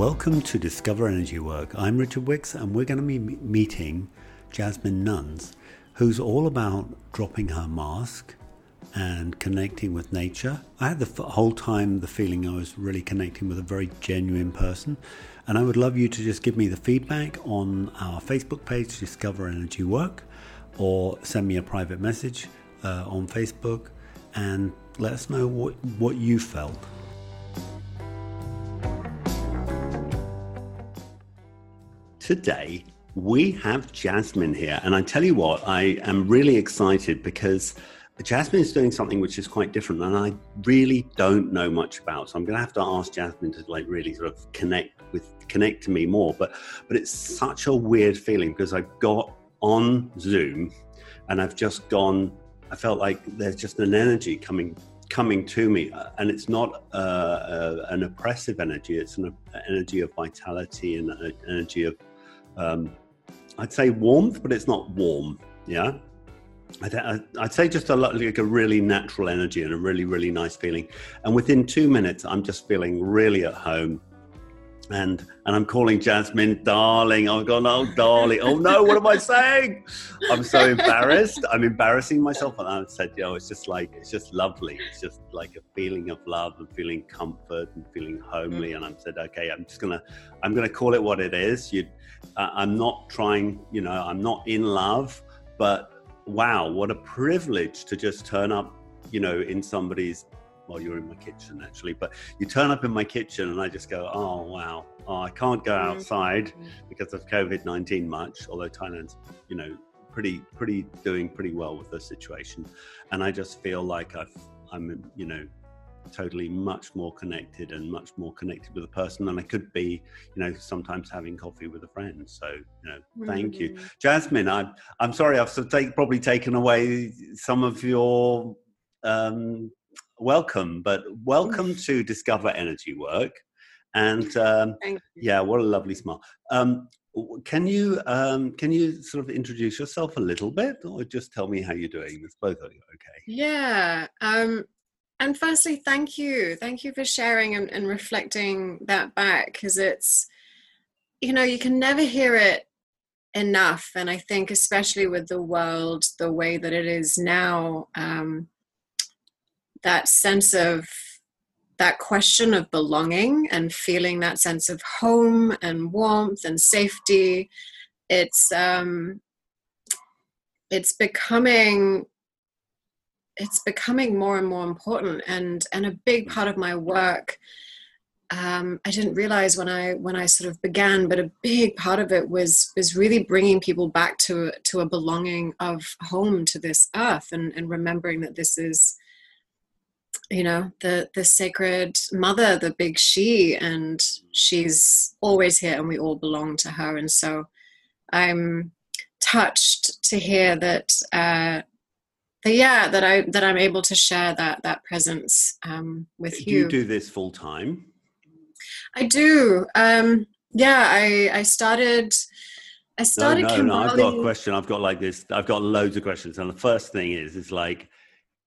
Welcome to Discover Energy Work. I'm Richard Wicks, and we're going to be meeting Jasmine Nuns, who's all about dropping her mask and connecting with nature. I had the whole time the feeling I was really connecting with a very genuine person, and I would love you to just give me the feedback on our Facebook page, Discover Energy Work, or send me a private message uh, on Facebook and let us know what, what you felt. Today, we have Jasmine here. And I tell you what, I am really excited because Jasmine is doing something which is quite different and I really don't know much about. So I'm going to have to ask Jasmine to like really sort of connect with connect to me more. But but it's such a weird feeling because I've got on Zoom and I've just gone I felt like there's just an energy coming coming to me, uh, and it's not uh, uh, an oppressive energy. It's an energy of vitality and an energy of um, I'd say warmth, but it's not warm. Yeah. I'd, I'd say just a lot, like a really natural energy and a really really nice feeling, and within two minutes, I'm just feeling really at home and and I'm calling Jasmine darling. I've gone, oh darling, oh no, what am I saying? I'm so embarrassed. I'm embarrassing myself, and I said, you know, it's just like it's just lovely. It's just like a feeling of love and feeling comfort and feeling homely. And I said, okay, I'm just gonna I'm gonna call it what it is. You, uh, I'm not trying, you know, I'm not in love, but wow, what a privilege to just turn up, you know, in somebody's Well, you're in my kitchen actually but you turn up in my kitchen and i just go oh wow oh, i can't go mm-hmm. outside mm-hmm. because of covid-19 much although thailand's you know pretty pretty doing pretty well with the situation and i just feel like i've i'm you know totally much more connected and much more connected with a person than I could be, you know, sometimes having coffee with a friend. So, you know, thank you. Jasmine, I'm, I'm sorry, I've sort of take, probably taken away some of your um, welcome, but welcome to Discover Energy Work. And um, yeah, what a lovely smile. Um, can you um, can you sort of introduce yourself a little bit, or just tell me how you're doing? It's both of you, okay? Yeah. Um, and firstly, thank you, thank you for sharing and, and reflecting that back, because it's you know you can never hear it enough, and I think especially with the world the way that it is now. Um, that sense of that question of belonging and feeling that sense of home and warmth and safety it's um it's becoming it's becoming more and more important. And and a big part of my work um, I didn't realize when I when I sort of began, but a big part of it was was really bringing people back to to a belonging of home to this earth and and remembering that this is you know the the sacred mother the big she and she's always here and we all belong to her. And so i'm touched to hear that uh that yeah that i that i'm able to share that that presence um with do you you. do this full time i do. Um yeah i i started i started no, no, no i've got a question. I've got like this i've got loads of questions. And the first thing is is like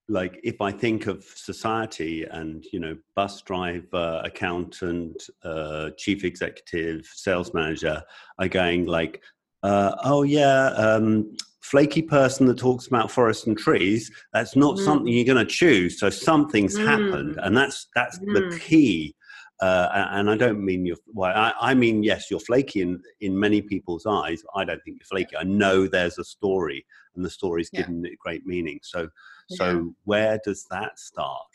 like if I think of society and you know bus driver, accountant, uh, chief executive, sales manager are going like, uh, oh yeah, um, flaky person that talks about forests and trees. That's not mm. something you're going to choose. So something's mm. happened, and that's that's mm. the key. Uh, and I don't mean you're. Well, I, I, mean yes, you're flaky in in many people's eyes. I don't think you're flaky. I know there's a story, and the story's yeah. given it great meaning. So so yeah. where does that start?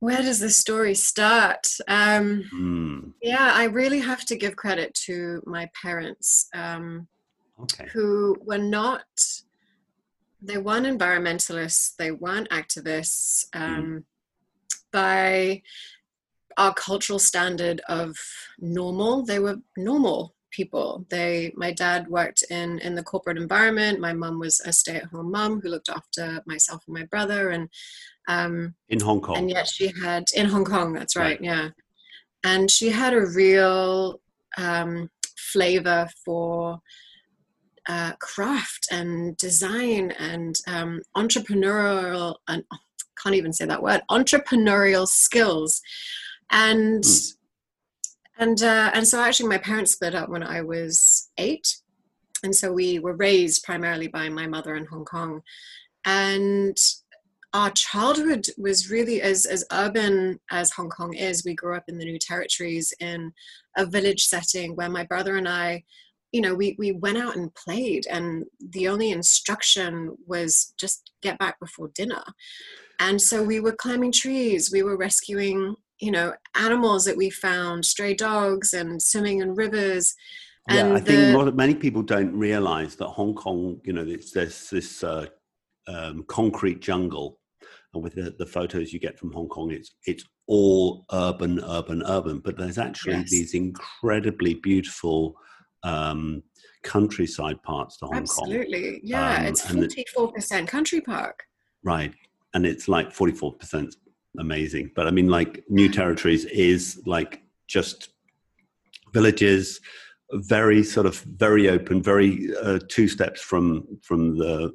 Where does the story start? Um, mm. Yeah, I really have to give credit to my parents, um, okay. who were not. They weren't environmentalists. They weren't activists. Hmm. Um, mm. By our cultural standard of normal, they were normal people. They, my dad worked in in the corporate environment. My mum was a stay at home mum who looked after myself and my brother, and um, in Hong Kong. And yet she had in Hong Kong. That's right. right. Yeah, and she had a real um, flavor for. Uh, craft and design and um, entrepreneurial and can't even say that word entrepreneurial skills. And mm And uh, and so actually, my parents split up when I was eight, and so we were raised primarily by my mother in Hong Kong, and our childhood was really as as urban as Hong Kong is. We grew up in the New Territories in a village setting where my brother and I, you know, we we went out and played, and the only instruction was just get back before dinner. And so we were climbing trees, we were rescuing, you know, animals that we found, stray dogs, and swimming in rivers. And yeah, I the, think a lot of many people don't realize that Hong Kong, you know, there's this uh, um, concrete jungle and with the, the, photos you get from Hong Kong, it's it's all urban, urban, urban. But there's actually yes. these incredibly beautiful um, countryside parts to Hong Absolutely. Kong. Absolutely, yeah. Um, it's forty four percent country park. Right, and it's like forty four percent amazing. But I mean, like New Territories is like just villages very sort of very open very uh, two steps from from the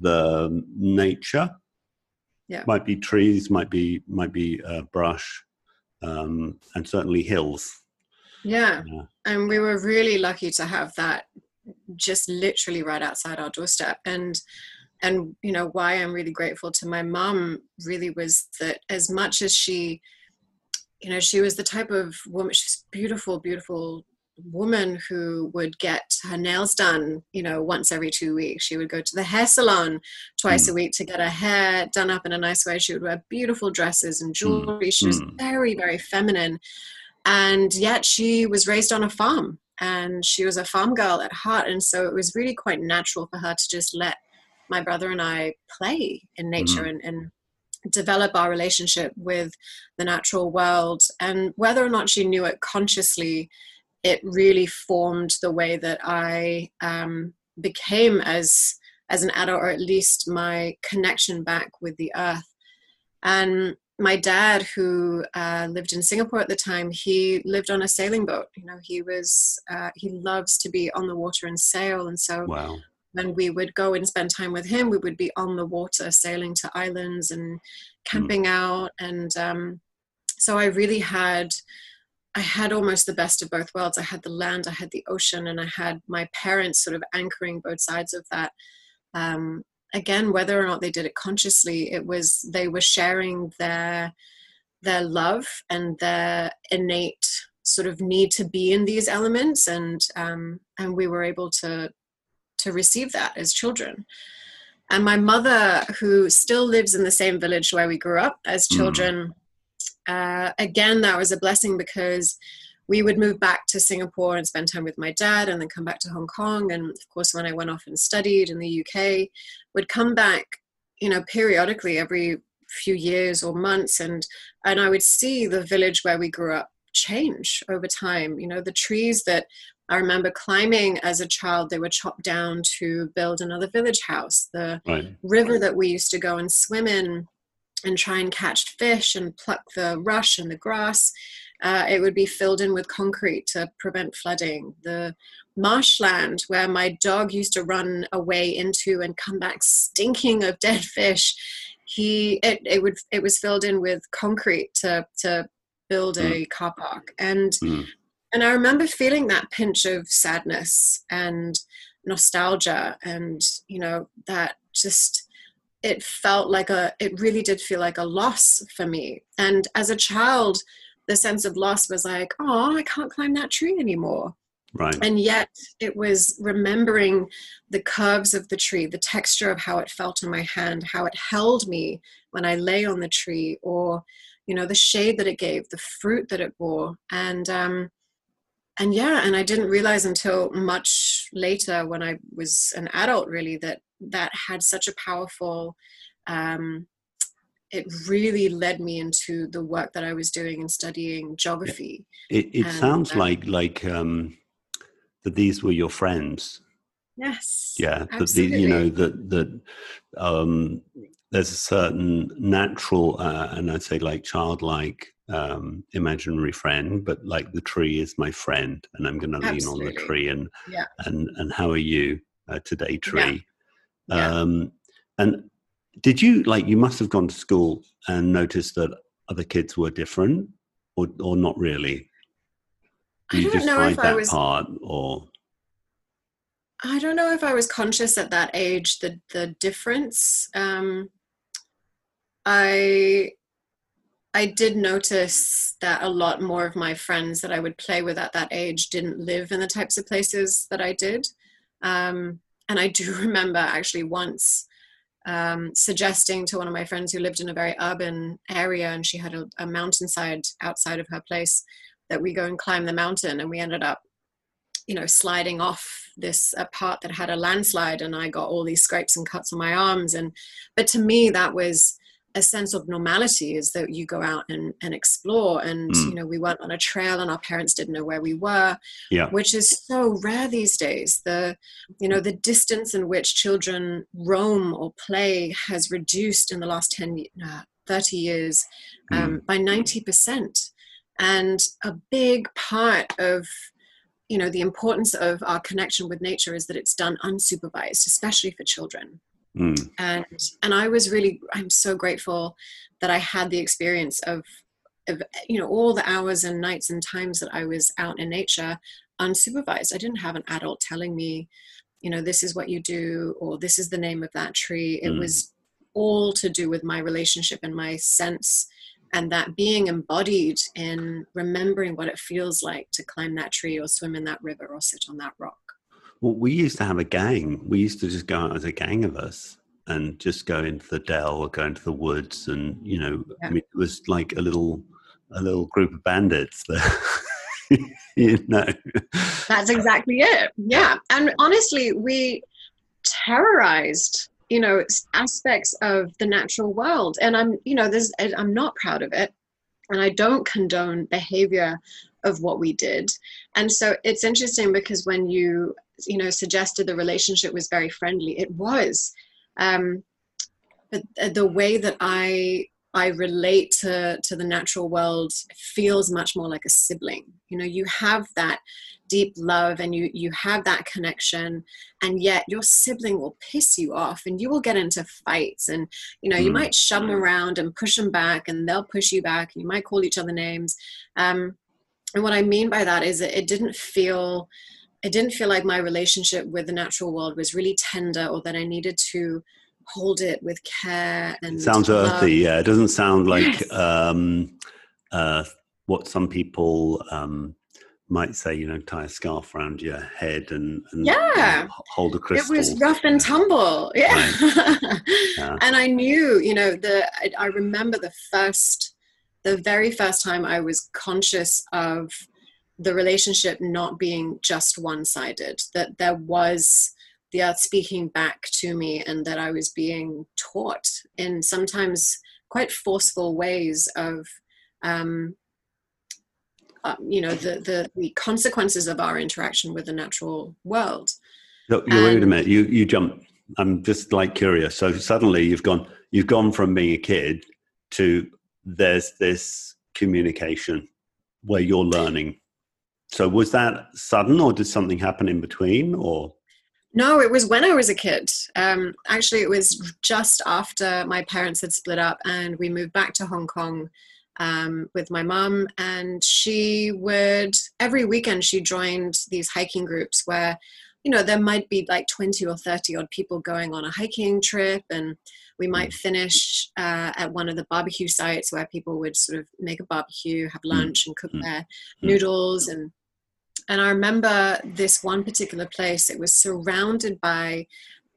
the nature yeah. might be trees, might be might be uh, brush, um, and certainly hills. Yeah. yeah, and we were really lucky to have that just literally right outside our doorstep, and and you know why I'm really grateful to my mom really was that as much as she you know she was the type of woman she's beautiful beautiful woman who would get her nails done, you know, once every two weeks. She would go to the hair salon twice mm. a week to get her hair done up in a nice way. She would wear beautiful dresses and jewelry. Mm. She was mm. very, very feminine. And yet she was raised on a farm and she was a farm girl at heart. And so it was really quite natural for her to just let my brother and I play in nature hmm. and, and develop our relationship with the natural world. And whether or not she knew it consciously, it really formed the way that I um, became as as an adult, or at least my connection back with the earth. And my dad, who uh, lived in Singapore at the time, he lived on a sailing boat. You know, he was uh, he loves to be on the water and sail, and so wow. when we would go and spend time with him, we would be on the water, sailing to islands and hmm. camping mm. out, and um, so I really had I had almost the best of both worlds. I had the land, I had the ocean, and I had my parents sort of anchoring both sides of that. Um, again, whether or not they did it consciously, it was they were sharing their their love and their innate sort of need to be in these elements, and um, and we were able to to receive that as children. And my mother, who still lives in the same village where we grew up as mm. children. Mm uh, again, that was a blessing because we would move back to Singapore and spend time with my dad and then come back to Hong Kong. And of course, when I went off and studied in the UK, would come back, you know, periodically every few years or months. And, and I would see the village where we grew up change over time. You know, the trees that I remember climbing as a child, they were chopped down to build another village house. The right. river that we used to go and swim in and try and catch fish and pluck the rush and the grass. Uh, it would be filled in with concrete to prevent flooding. The marshland where my dog used to run away into and come back stinking of dead fish, he it, it would it was filled in with concrete to to build a mm. car park and mm. and I remember feeling that pinch of sadness and nostalgia and you know that just it felt like a it really did feel like a loss for me and as a child the sense of loss was like oh i can't climb that tree anymore. Right. And yet it was remembering the curves of the tree the texture of how it felt in my hand how it held me when i lay on the tree or you know the shade that it gave the fruit that it bore. And um and yeah and i didn't realize until much later when i was an adult really that that had such a powerful um, it really led me into the work that I was doing in studying geography. It, it and, sounds um, like like um, that these were your friends. Yes. Yeah. That the, you know that that um, there's a certain natural uh, and I'd say like childlike um, imaginary friend, but like the tree is my friend, and I'm going to lean on the tree and yeah. and and how are you uh, today, tree? Um, and did you like you must have gone to school and noticed that other kids were different, or or not really? I don't know if I was part or I don't know if I was conscious at that age the the difference. Um, I I did notice that a lot more of my friends that I would play with at that age didn't live in the types of places that I did. Um, and I do remember actually once um, suggesting to one of my friends who lived in a very urban area and she had a, a mountainside outside of her place that we go and climb the mountain. And we ended up, you know, sliding off this a part that had a landslide and I got all these scrapes and cuts on my arms. And, but to me, that was, a sense of normality is that you go out and, and explore and mm. you know we went on a trail and our parents didn't know where we were yeah. which is so rare these days the you know the distance in which children roam or play has reduced in the last 10 uh, 30 years um, mm. by 90% and a big part of you know the importance of our connection with nature is that it's done unsupervised especially for children Mm. And and I was really I'm so grateful that I had the experience of of you know all the hours and nights and times that I was out in nature unsupervised. I didn't have an adult telling me, you know, this is what you do or this is the name of that tree. It mm. was all to do with my relationship and my sense and that being embodied in remembering what it feels like to climb that tree or swim in that river or sit on that rock. Well, we used to have a gang. We used to just go out as a gang of us and just go into the dell or go into the woods, and you know, yeah. I mean, it was like a little, a little group of bandits there. you know, that's exactly it. Yeah, and honestly, we terrorized you know aspects of the natural world and i'm you know there's i'm not proud of it and i don't condone behavior of what we did and so it's interesting because when you you know suggested the relationship was very friendly. It was. Um, but the way that i i relate to to the natural world feels much more like a sibling. You know you have that deep love and you you have that connection and yet your sibling will piss you off and you will get into fights and you know you mm. might shove them around and push them back and they'll push you back and you might call each other names. Um, and what i mean by that is it didn't feel it didn't feel like my relationship with the natural world was really tender or that I needed to hold it with care and it sounds love. earthy yeah it doesn't sound like yes. um, uh, what some people um, might say you know tie a scarf around your head and, and yeah hold a crystal it was rough and tumble yeah, right. yeah. and i knew you know the I, I remember the first the very first time i was conscious of the relationship not being just one sided, that there was the earth speaking back to me and that I was being taught in sometimes quite forceful ways of, um, uh, you know, the, the, the, consequences of our interaction with the natural world. Look, and, wait a minute, you, you jump. I'm just like curious. So suddenly you've gone, you've gone from being a kid to there's this communication where you're learning so was that sudden, or did something happen in between, or? No, it was when I was a kid. Um, actually, it was just after my parents had split up and we moved back to Hong Kong um, with my mum. And she would, every weekend, she joined these hiking groups where, you know, there might be like 20 or 30 odd people going on a hiking trip. And we might mm. finish uh, at one of the barbecue sites where people would sort of make a barbecue, have mm. lunch, and cook mm. their noodles and and I remember this one particular place, it was surrounded by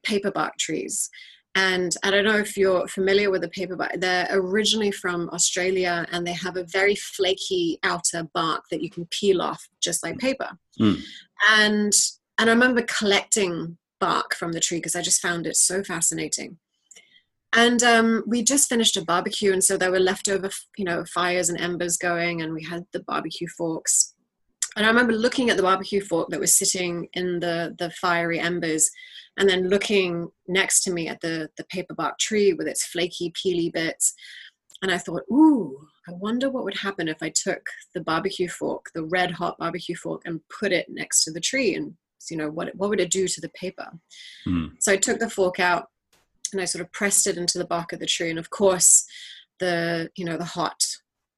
paperbark trees. And I don't know if you're familiar with the paperbark. They're originally from Australia and they have a very flaky outer bark that you can peel off just like paper. Mm. And and I remember collecting bark from the tree because I just found it so fascinating. And um, we just finished a barbecue, and so there were leftover, you know, fires and embers going, and we had the barbecue forks and I remember looking at the barbecue fork that was sitting in the, the fiery embers and then looking next to me at the, the paper bark tree with its flaky, peely bits. And I thought, ooh, I wonder what would happen if I took the barbecue fork, the red hot barbecue fork, and put it next to the tree. And, you know, what, what would it do to the paper? Mm. So I took the fork out and I sort of pressed it into the bark of the tree. And of course, the, you know, the hot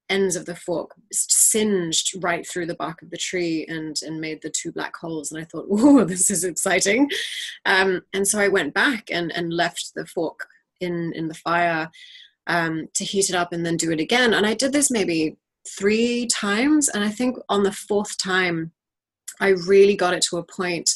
ends of the fork singed right through the bark of the tree and and made the two black holes. And i thought oh this is exciting. Um, and so i went back and and left the fork in in the fire um, to heat it up and then do it again. And i did this maybe three times. And i think on the fourth time i really got it to a point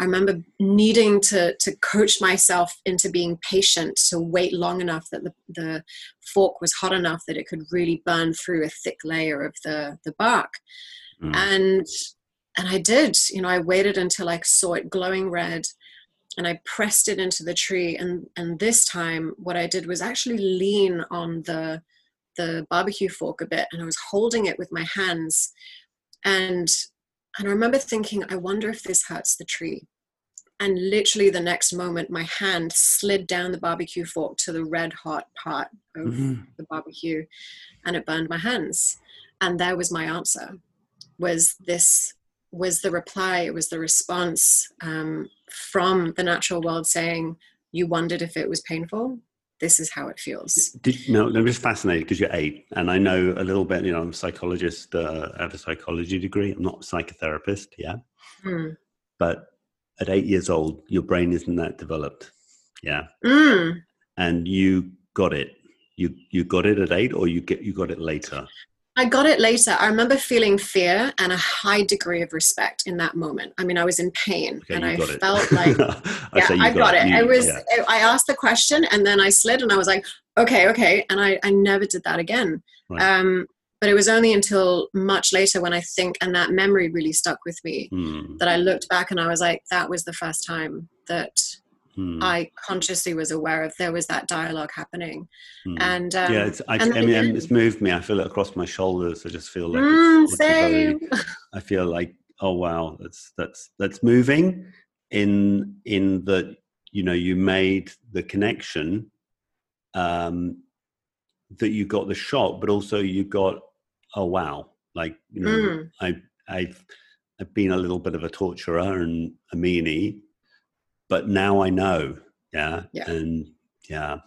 I remember needing to to coach myself into being patient, to wait long enough that the, the fork was hot enough that it could really burn through a thick layer of the the bark. Mm. And and I did. You know, I waited until I saw it glowing red and I pressed it into the tree. And and this time what I did was actually lean on the the barbecue fork a bit and I was holding it with my hands. And and I remember thinking, I wonder if this hurts the tree. And literally the next moment, my hand slid down the barbecue fork to the red hot part of mm-hmm. the barbecue and it burned my hands. And there was my answer was this was the reply, it was the response um, from the natural world saying, You wondered if it was painful this is how it feels. Did, no, I'm just fascinated because you're eight, and I know a little bit. You know, I'm a psychologist. Uh, I have a psychology degree. I'm not a psychotherapist. Yeah, mm. but at eight years old, your brain isn't that developed. Yeah, mm. and you got it. You you got it at eight, or you get you got it later. I got it later. I remember feeling fear and a high degree of respect in that moment. I mean, I was in pain okay, and I felt like, yeah, I got, it. it. I was, yeah. I asked the question and then I slid and I was like, okay, okay. And I, I never did that again. Right. Um, but it was only until much later when I think, and that memory really stuck with me, mm. that I looked back and I was like, that was the first time that Hmm. I consciously was aware of there was that dialogue happening, hmm. and um, yeah, it's, I, I mean, again, it's moved me. I feel it across my shoulders. I just feel like mm, it's, it's very, I feel like oh wow, that's that's that's moving in in that you know you made the connection, um, that you got the shot, but also you got oh wow, like you know mm. I I've I've been a little bit of a torturer and a meanie but now I know. Yeah. yeah. And yeah.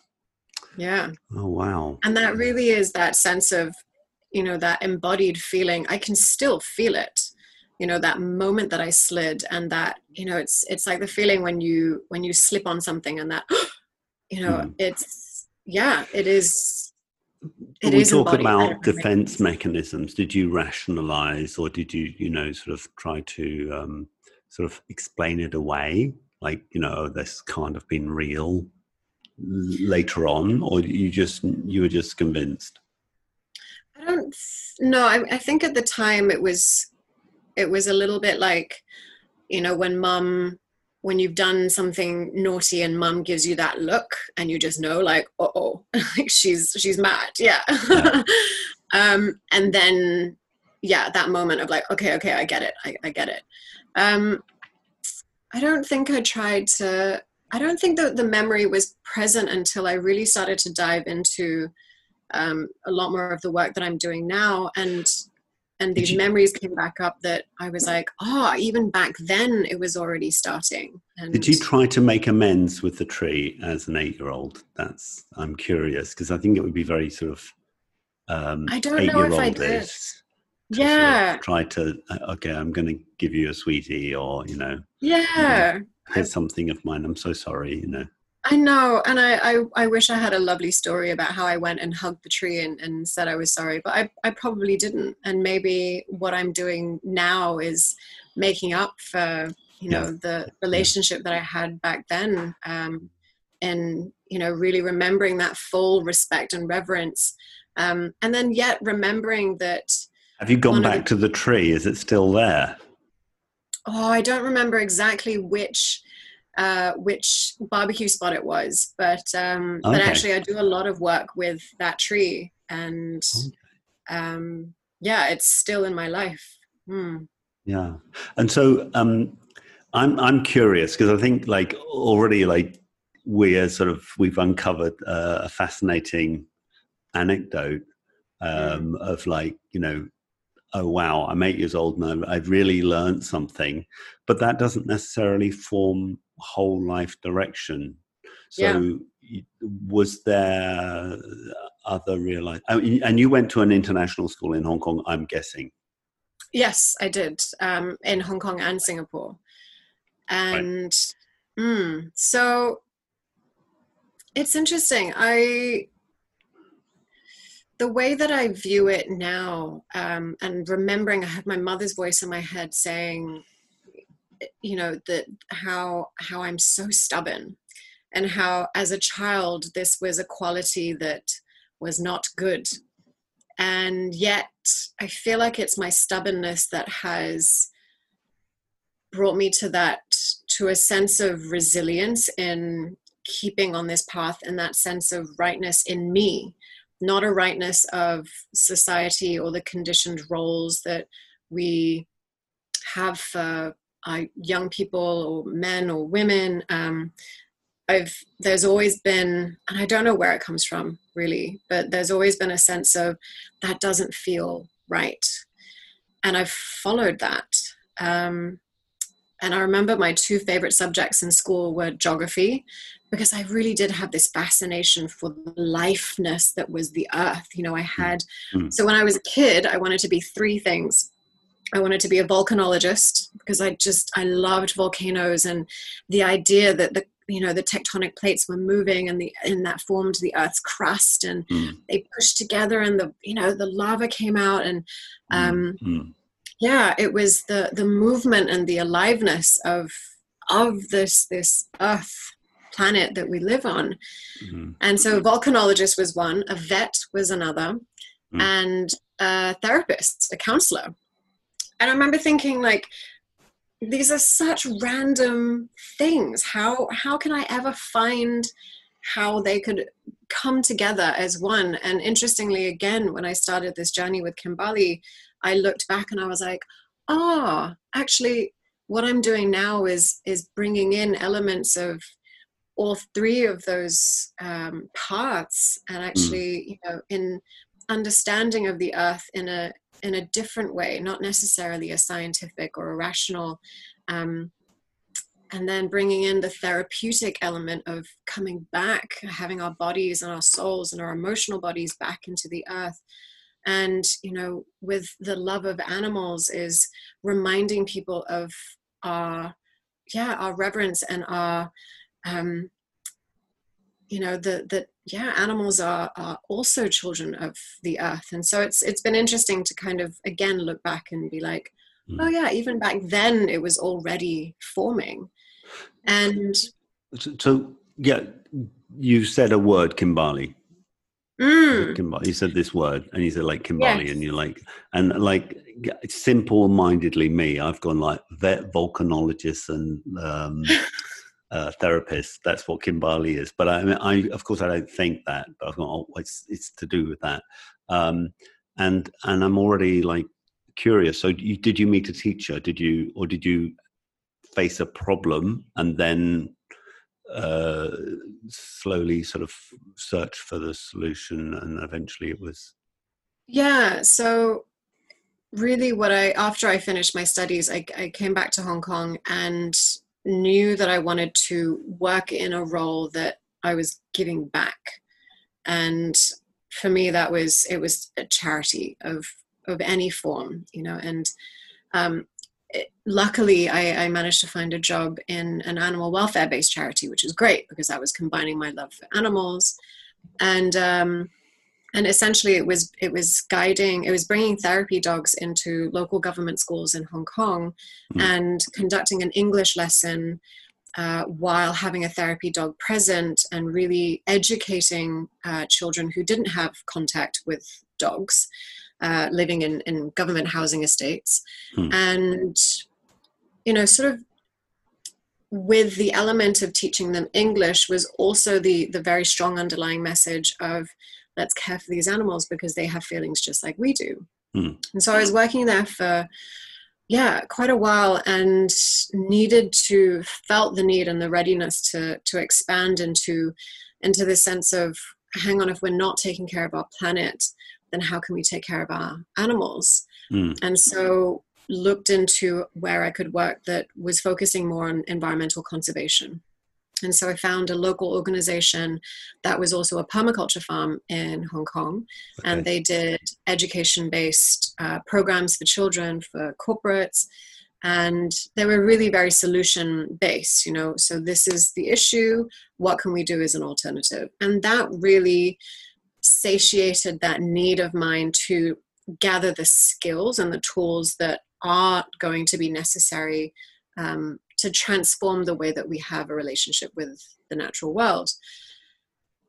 Yeah. Oh, wow. And that really is that sense of, you know, that embodied feeling. I can still feel it. You know, that moment that I slid and that, you know, it's it's like the feeling when you when you slip on something and that you know, mm. it's yeah, it is it we talk about defense mechanisms. Did you rationalize or did you, you know, sort of try to um, sort of explain it away? Like you know this can't have been real later on or you just you were just convinced? I don't no I, I think at the time it was it was a little bit like you know when mum when you've done something naughty and mum gives you that look and you just know like oh she's she's mad. Yeah, yeah. um and then yeah that moment of like okay okay i get it i, I get it. Um I don't think I tried to. I don't think that the memory was present until I really started to dive into um, a lot more of the work that I'm doing now, and and these memories came back up that I was like, oh, even back then it was already starting. And did you try to make amends with the tree as an eight-year-old? That's I'm curious because I think it would be very sort of um, I don't know if I did yeah sort of try to uh, okay i'm going to give you a sweetie or you know yeah you know, here's something of mine i'm so sorry you know i know and I, I, I wish i had a lovely story about how i went and hugged the tree and, and said i was sorry but I, I probably didn't and maybe what i'm doing now is making up for you know yeah. the relationship yeah. that i had back then um, and you know really remembering that full respect and reverence um, and then yet remembering that have you gone back the, to the tree? Is it still there? Oh, I don't remember exactly which uh, which barbecue spot it was, but um, okay. but actually, I do a lot of work with that tree, and okay. um, yeah, it's still in my life. Hmm. Yeah, and so um, I'm I'm curious because I think like already like we're sort of we've uncovered uh, a fascinating anecdote um, mm. of like you know oh wow i'm eight years old and i've really learned something but that doesn't necessarily form whole life direction so yeah. was there other realize? I mean, and you went to an international school in Hong Kong, I'm guessing. Yes, I did um, in Hong Kong and Singapore, and right. mm, so it's interesting. I the way that I view it now, um, and remembering I had my mother's voice in my head saying, you know, that how how I'm so stubborn, and how as a child this was a quality that was not good, and yet I feel like it's my stubbornness that has brought me to that to a sense of resilience in keeping on this path and that sense of rightness in me not a rightness of society or the conditioned roles that we have for uh, young people or men or women. Um, I've there's always been, and I don't know where it comes from really, but there's always been a sense of that doesn't feel right, and I've followed that. Um, and I remember my two favorite subjects in school were geography because I really did have this fascination for the lifeness that was the earth. You know, I hmm. had, mm-hmm. so when I was a kid, I wanted to be three things. I wanted to be a volcanologist because I just, I loved volcanoes and the idea that the, you know, the tectonic plates were moving and the, and that formed the earth's crust and mm. they pushed together and the, you know, the lava came out and, hmm. um, mm. yeah, it was the, the movement and the aliveness of, of this, this earth planet that we live on. Mm-hmm. And so, a volcanologist was one, a vet was another, mm. and a therapist, a counselor. And I remember thinking, like, these are such random things. How how can I ever find how they could come together as one? And interestingly, again, when I started this journey with Kimbali, I looked back and I was like, oh, actually, what I'm doing now is is bringing in elements of all three of those um, parts and mm. actually mm. you know in understanding of the earth in a in a different way not necessarily a scientific or a rational um, and then bringing in the therapeutic element of coming back having our bodies and our souls and our emotional bodies back into the earth and you know with the love of animals is reminding people of our yeah our reverence and our um, you know the that yeah animals are, are also children of the earth and so it's it's been interesting to kind of again look back and be like mm. oh yeah even back then it was already forming and so, so yeah you said a word kimbali mm. kimbali you said this word and you said like kimbali yes. and you're like and like simple mindedly me i've gone like vet volcanologists and um uh, therapist. That's what Kimbali is. But I, mean, I, of course, I don't think that. But I've gone, oh, it's it's to do with that. Um, and and I'm already like curious. So, you, did you meet a teacher? Did you, or did you face a problem and then uh, slowly sort of search for the solution? And eventually, it was. Yeah. So really what i after i finished my studies I, I came back to hong kong and knew that I wanted to work in a role that I was giving back. And for me, that was, it was a charity of, of any form, you know, and um, it, luckily I, I, managed to find a job in an animal welfare based charity, which is great because I was combining my love for animals and, um, and essentially it was it was guiding it was bringing therapy dogs into local government schools in hong kong mm. and conducting an english lesson uh, while having a therapy dog present and really educating uh, children who didn't have contact with dogs uh, living in, in government housing estates mm. and you know sort of with the element of teaching them english was also the the very strong underlying message of let's care for these animals because they have feelings just like we do. Mm. And so I was working there for yeah quite a while and needed to felt the need and the readiness to to expand into into the sense of hang on if we're not taking care of our planet then how can we take care of our animals mm. and so looked into where i could work that was focusing more on environmental conservation And so I found a local organization that was also a permaculture farm in Hong Kong. Okay. And they did education based uh, programs for children, for corporates. And they were really very solution based, you know. So this is the issue. What can we do as an alternative? And that really satiated that need of mine to gather the skills and the tools that are going to be necessary um, to transform the way that we have a relationship with the natural world.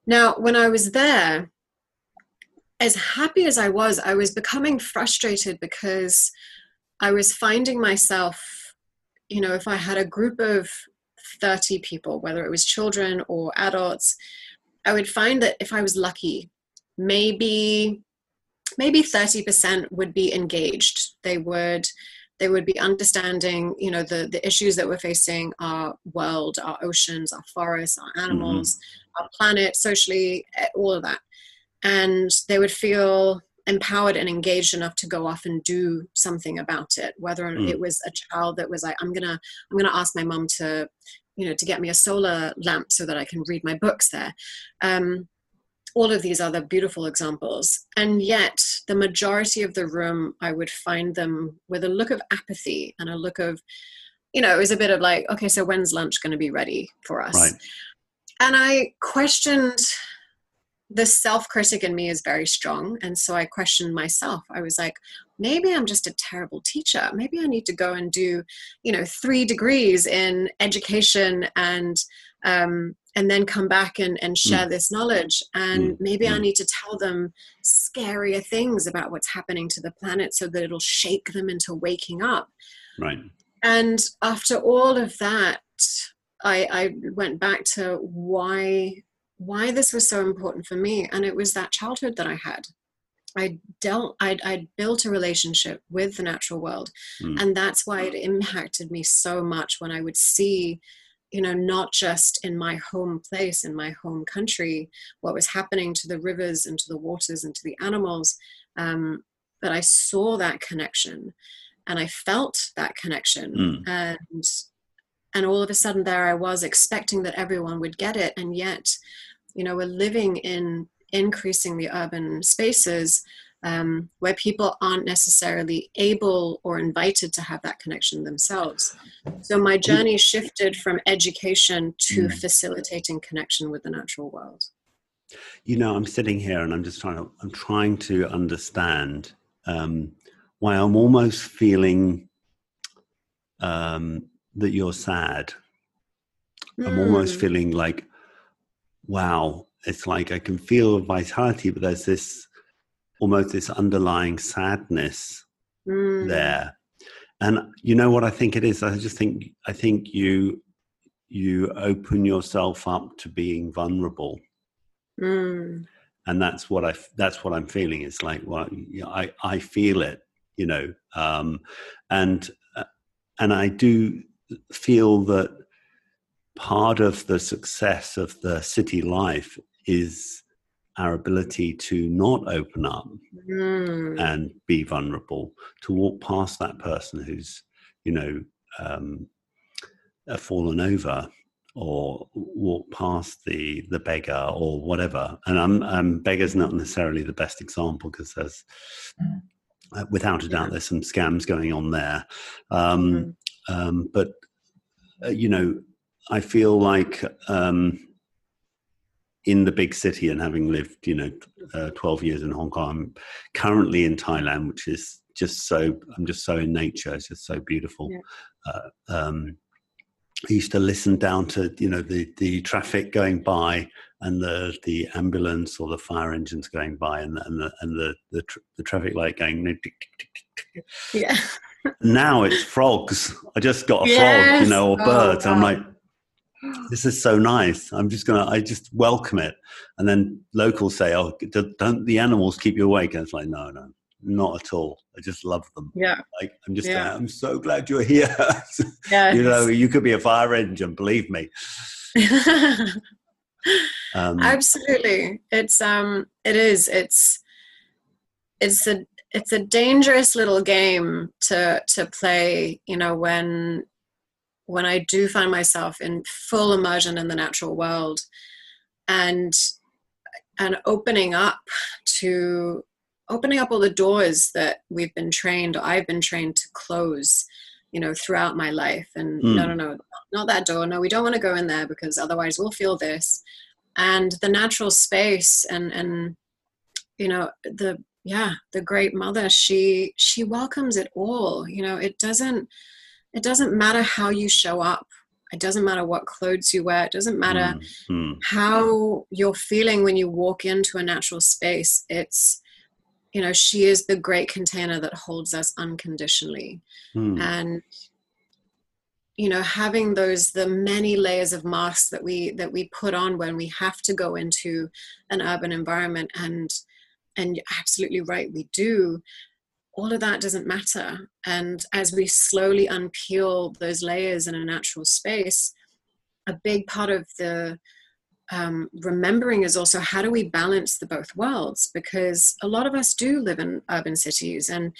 Now, when I was there, as happy as I was, I was becoming frustrated because I was finding myself, you know, if I had a group of 30 people, whether it was children or adults, I would find that if I was lucky, maybe maybe 30% would be engaged. They would they would be understanding you know the the issues that we're facing our world our oceans our forests our animals mm-hmm. our planet socially eh, all of that and they would feel empowered and engaged enough to go off and do something about it whether mm. it was a child that was like i'm gonna i'm gonna ask my mom to you know to get me a solar lamp so that i can read my books there um, all of these other beautiful examples. And yet, the majority of the room, I would find them with a look of apathy and a look of, you know, it was a bit of like, okay, so when's lunch going to be ready for us? Right. And I questioned the self critic in me is very strong. And so I questioned myself. I was like, maybe I'm just a terrible teacher. Maybe I need to go and do, you know, three degrees in education and um, and then come back and, and share mm. this knowledge. And mm. maybe mm. I need to tell them scarier things about what's happening to the planet so that it'll shake them into waking up. Right. And after all of that, I, I went back to why why this was so important for me. And it was that childhood that I had. I dealt I'd, I'd built a relationship with the natural world. Mm. And that's why it impacted me so much when I would see you know, not just in my home place, in my home country, what was happening to the rivers and to the waters and to the animals, um, but I saw that connection and I felt that connection. Mm. And and all of a sudden there I was expecting that everyone would get it. And yet, you know, we're living in increasing the urban spaces um, where people aren't necessarily able or invited to have that connection themselves. So my journey shifted from education to mm. facilitating connection with the natural world. You know, I'm sitting here and I'm just trying to I'm trying to understand um, why I'm almost feeling um, that you're sad. Mm. I'm almost hmm. feeling like, wow, it's like I can feel vitality, but there's this almost this underlying sadness mm. there. And you know what I think it is? I just think I think you you open yourself up to being vulnerable. Mm. And that's what I that's what I'm feeling. It's like well, I I feel it, you know, um, and uh, and I do feel that part of the success of the city life is our ability to not open up mm. and be vulnerable, to walk past that person who's, you know, um, fallen over or walk past the the beggar or whatever. And I'm, um, beggar's not necessarily the best example because there's, uh, without a doubt, there's some scams going on there. Um, mm. um, but uh, you know, I feel like um, in the big city and having lived, you know, uh, 12 years in Hong Kong, I'm currently in Thailand, which is just so, I'm just so in nature. It's just so beautiful. Yeah. Uh, um, I used to listen down to, you know, the, the traffic going by and the, the ambulance or the fire engines going by and, and the, and the, the, tr- the traffic light going. Yeah. now it's frogs. I just got a yes. frog, you know, or oh, birds. Wow. I'm like, this is so nice. I'm just gonna, I just welcome it. And then locals say, "Oh, don't the animals keep you awake?" And it's like, no, no, not at all. I just love them. Yeah. Like I'm just, yeah. I'm so glad you're here. yeah. you know, you could be a fire engine. Believe me. um, Absolutely, it's um, it is. It's it's a it's a dangerous little game to to play. You know when when I do find myself in full immersion in the natural world and and opening up to opening up all the doors that we've been trained I've been trained to close, you know, throughout my life. And mm. no, no, no, not that door. No, we don't want to go in there because otherwise we'll feel this. And the natural space and and you know the yeah the great mother she she welcomes it all you know it doesn't it doesn't matter how you show up it doesn't matter what clothes you wear it doesn't matter mm-hmm. how you're feeling when you walk into a natural space it's you know she is the great container that holds us unconditionally mm. and you know having those the many layers of masks that we that we put on when we have to go into an urban environment and and you're absolutely right we do all of that doesn't matter and as we slowly unpeel those layers in a natural space a big part of the um, remembering is also how do we balance the both worlds because a lot of us do live in urban cities and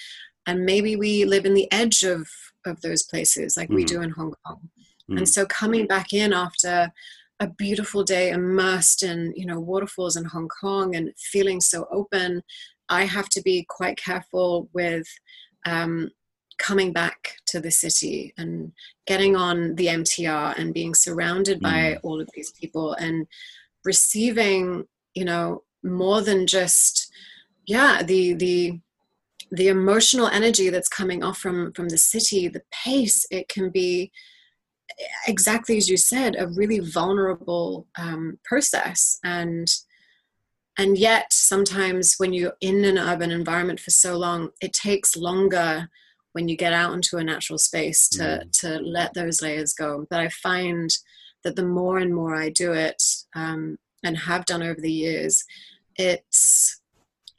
and maybe we live in the edge of of those places like mm. we do in hong kong mm. and so coming back in after a beautiful day immersed in you know waterfalls in hong kong and feeling so open i have to be quite careful with um, coming back to the city and getting on the mtr and being surrounded mm. by all of these people and receiving you know more than just yeah the the the emotional energy that's coming off from from the city the pace it can be exactly as you said, a really vulnerable um, process. And and yet sometimes when you're in an urban environment for so long, it takes longer when you get out into a natural space to mm. to let those layers go. But I find that the more and more I do it um, and have done over the years, it's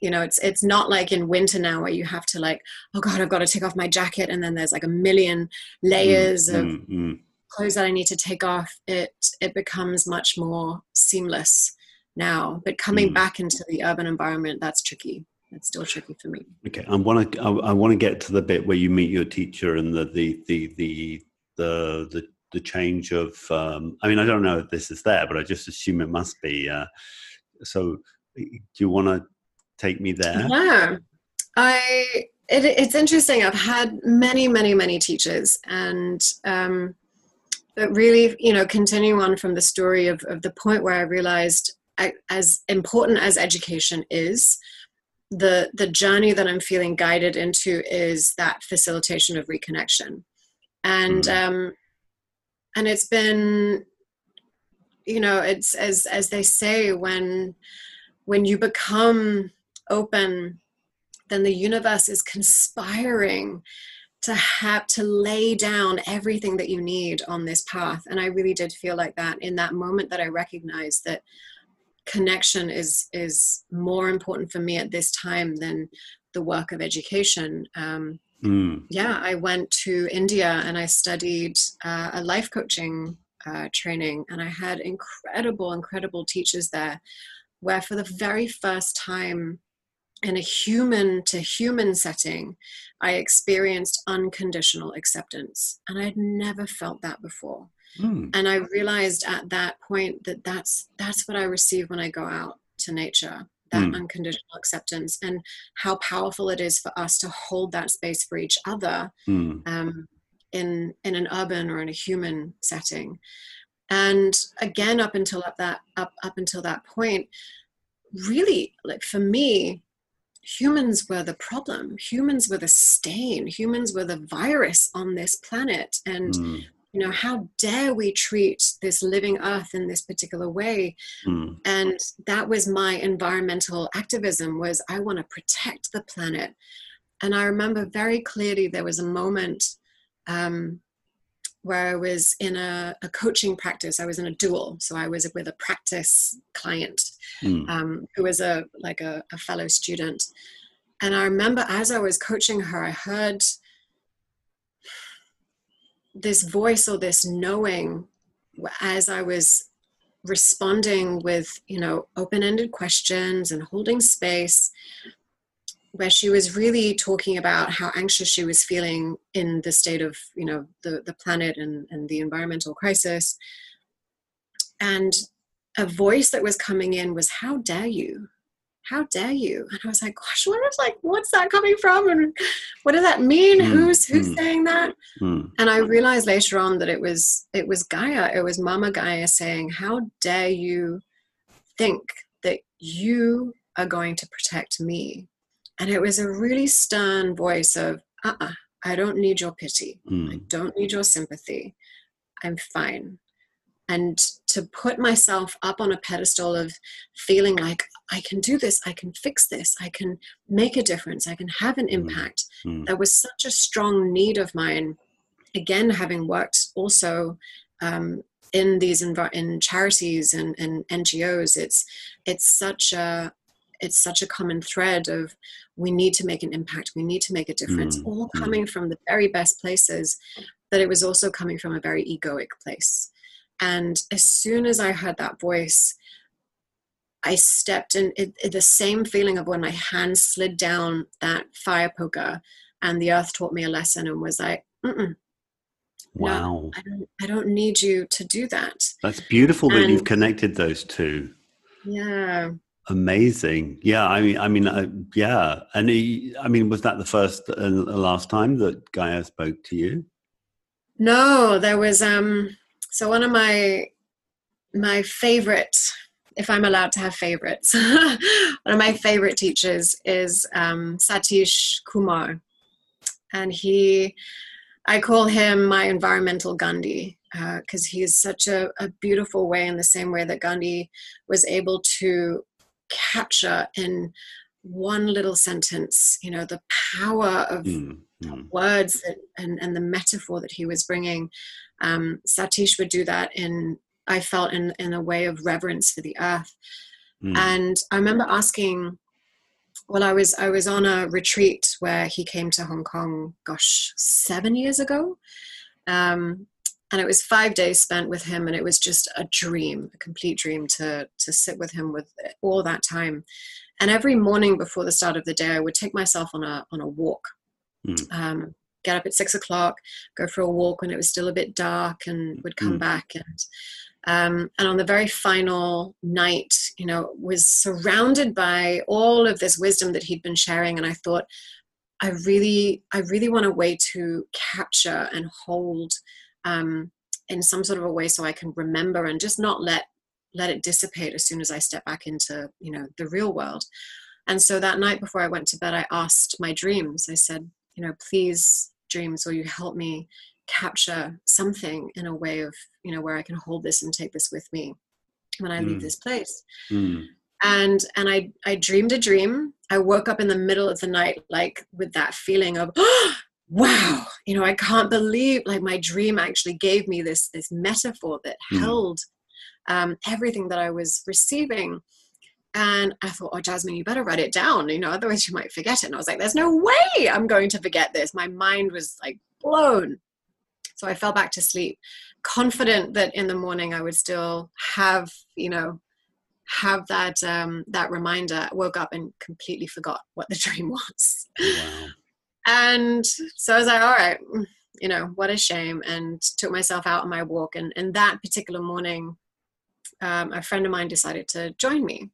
you know it's it's not like in winter now where you have to like oh god i've got to take off my jacket and then there's like a million layers mm, of mm, mm clothes that I need to take off, it it becomes much more seamless now. But coming mm. back into the urban environment, that's tricky. It's still tricky for me. Okay, I want to I, I want to get to the bit where you meet your teacher and the the the the the the, the change of. Um, I mean, I don't know if this is there, but I just assume it must be. Uh, so, do you want to take me there? Yeah, I. It, it's interesting. I've had many, many, many teachers, and um, but really you know continuing on from the story of, of the point where i realized as important as education is the the journey that i'm feeling guided into is that facilitation of reconnection and mm. um and it's been you know it's as as they say when when you become open then the universe is conspiring to have to lay down everything that you need on this path and i really did feel like that in that moment that i recognized that connection is is more important for me at this time than the work of education um, mm. yeah i went to india and i studied uh, a life coaching uh, training and i had incredible incredible teachers there where for the very first time in a human to human setting, I experienced unconditional acceptance. And I'd never felt that before. Mm. And I realized at that point that that's, that's what I receive when I go out to nature that mm. unconditional acceptance and how powerful it is for us to hold that space for each other mm. um, in, in an urban or in a human setting. And again, up until up that up, up until that point, really like for me humans were the problem humans were the stain humans were the virus on this planet and mm. You know how dare we treat this living earth in this particular way mm. and that was my environmental activism was i want to protect the planet and i remember very clearly there was a moment um, where I was in a, a, coaching practice. I was in a dual, so I was with a practice client mm. um, who was a like a, a, fellow student. And I remember as I was coaching her, I heard this voice or this knowing as I was responding with you know open-ended questions and holding space where she was really talking about how anxious she was feeling in the state of you know the the planet and and the environmental crisis. And a voice that was coming in was how dare you how dare you? And i was like gosh what is like what's that coming from? And what does that mean? Mm, who's who's mm, saying that? mm. and i realized later on that it was it was gaia. It was mama gaia saying how dare you think that you are going to protect me? And it was a really stern voice of uh-uh i don't need your pity. I mm. don't need your sympathy. I'm fine and to put myself up on a pedestal of feeling like I can do this, I can fix this, I can make a difference, I can have an Mm-hmm. impact. Mm. That was such a strong need of mine. Again, having worked also um, in these env- in charities and, and NGOs, it's it's such a it's such a common thread of we need to make an impact, we need to make a difference, Mm, all mm. coming from the very best places. That it was also coming from a very egoic place. And as soon as I heard that voice, I stepped in it, it- the same feeling of when my hand slid down that fire poker and the earth taught me a lesson and was like, Mm-mm, Wow. I don't, I don't need you to do that. That's beautiful that you've connected those two. Yeah. Amazing. Yeah. I mean, I mean, uh, yeah. And he, I mean, was that the first and the last time that Gaia spoke to you? No, there was um so one of my my favorite if I'm allowed to have favorites. one of my favorite teachers is um, Satish Kumar. And he, I call him my environmental Gandhi because uh, he is such a, a beautiful way, in the same way that Gandhi was able to capture in one little sentence, you know, the power of Mm, mm, words that, and, and the metaphor that he was bringing. Um, Satish would do that in, I felt, in, in a way of reverence for the earth. mm. And I remember asking, well, I was I was on a retreat where he came to Hong Kong, gosh, seven years ago, um, and it was five days spent with him, and it was just a dream, a complete dream to to sit with him with all that time. And every morning before the start of the day, I would take myself on a on a walk. Mm. Um, get up at six o'clock, go for a walk when it was still a bit dark, and would come Mm. back and um, and on the very final night, you know, was surrounded by all of this wisdom that he'd been sharing, and I thought, I really, I really want a way to capture and hold um, in some sort of a way so I can remember and just not let let it dissipate as soon as I step back into you know the real world. And so that night before I went to bed, I asked my dreams. I said, you know, please, dreams, will you help me capture something in a way of you know where I can hold this and take this with me when I leave Mm. this place Mm. and and I I dreamed a dream. I woke up in the middle of the night like with that feeling of wow, you know, I can't believe like my dream actually gave me this this metaphor that Mm. held um, everything that I was receiving. And I thought, oh, Jasmine, you better write it down, you know, otherwise you might forget it. And I was like, there's no way I'm going to forget this. My mind was like blown. So I fell back to sleep, confident that in the morning I would still have, you know, have that um, that reminder. I woke up and completely forgot what the dream was. Wow. And so I was like, all right, you know, what a shame. And took myself out on my walk. And, and that particular morning, um, a friend of mine decided to join me.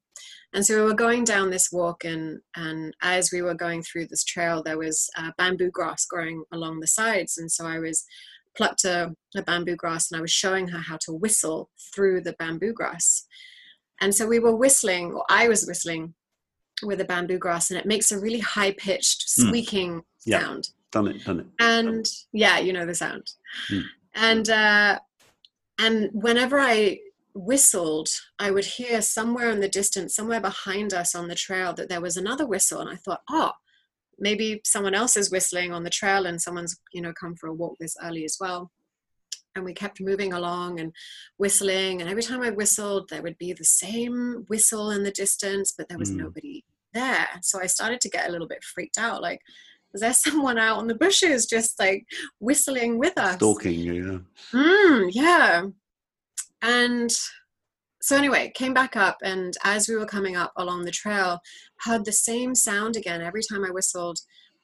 And so we were going down this walk, and, and as we were going through this trail, there was uh, bamboo grass growing along the sides. And so I was plucked a, a bamboo grass and I was showing her how to whistle through the bamboo grass. And so we were whistling, or I was whistling with the bamboo grass, and it makes a really high pitched Mm. squeaking Yeah. sound. Done it. Done it. And yeah, you know the sound. Mm. And uh, and whenever I whistled, I would hear somewhere in the distance, somewhere behind us on the trail, that there was another whistle, and I thought, oh, maybe someone else is whistling on the trail, and someone's you know come for a walk this early as well. And we kept moving along and whistling, and every time I whistled, there would be the same whistle in the distance, but there was Mm. nobody there. So I started to get a little bit freaked out, like. is there someone out in the bushes just like whistling with us? Stalking. Yeah. Mm, yeah. And so anyway, came back up, and as we were coming up along the trail, heard the same sound again every time I whistled,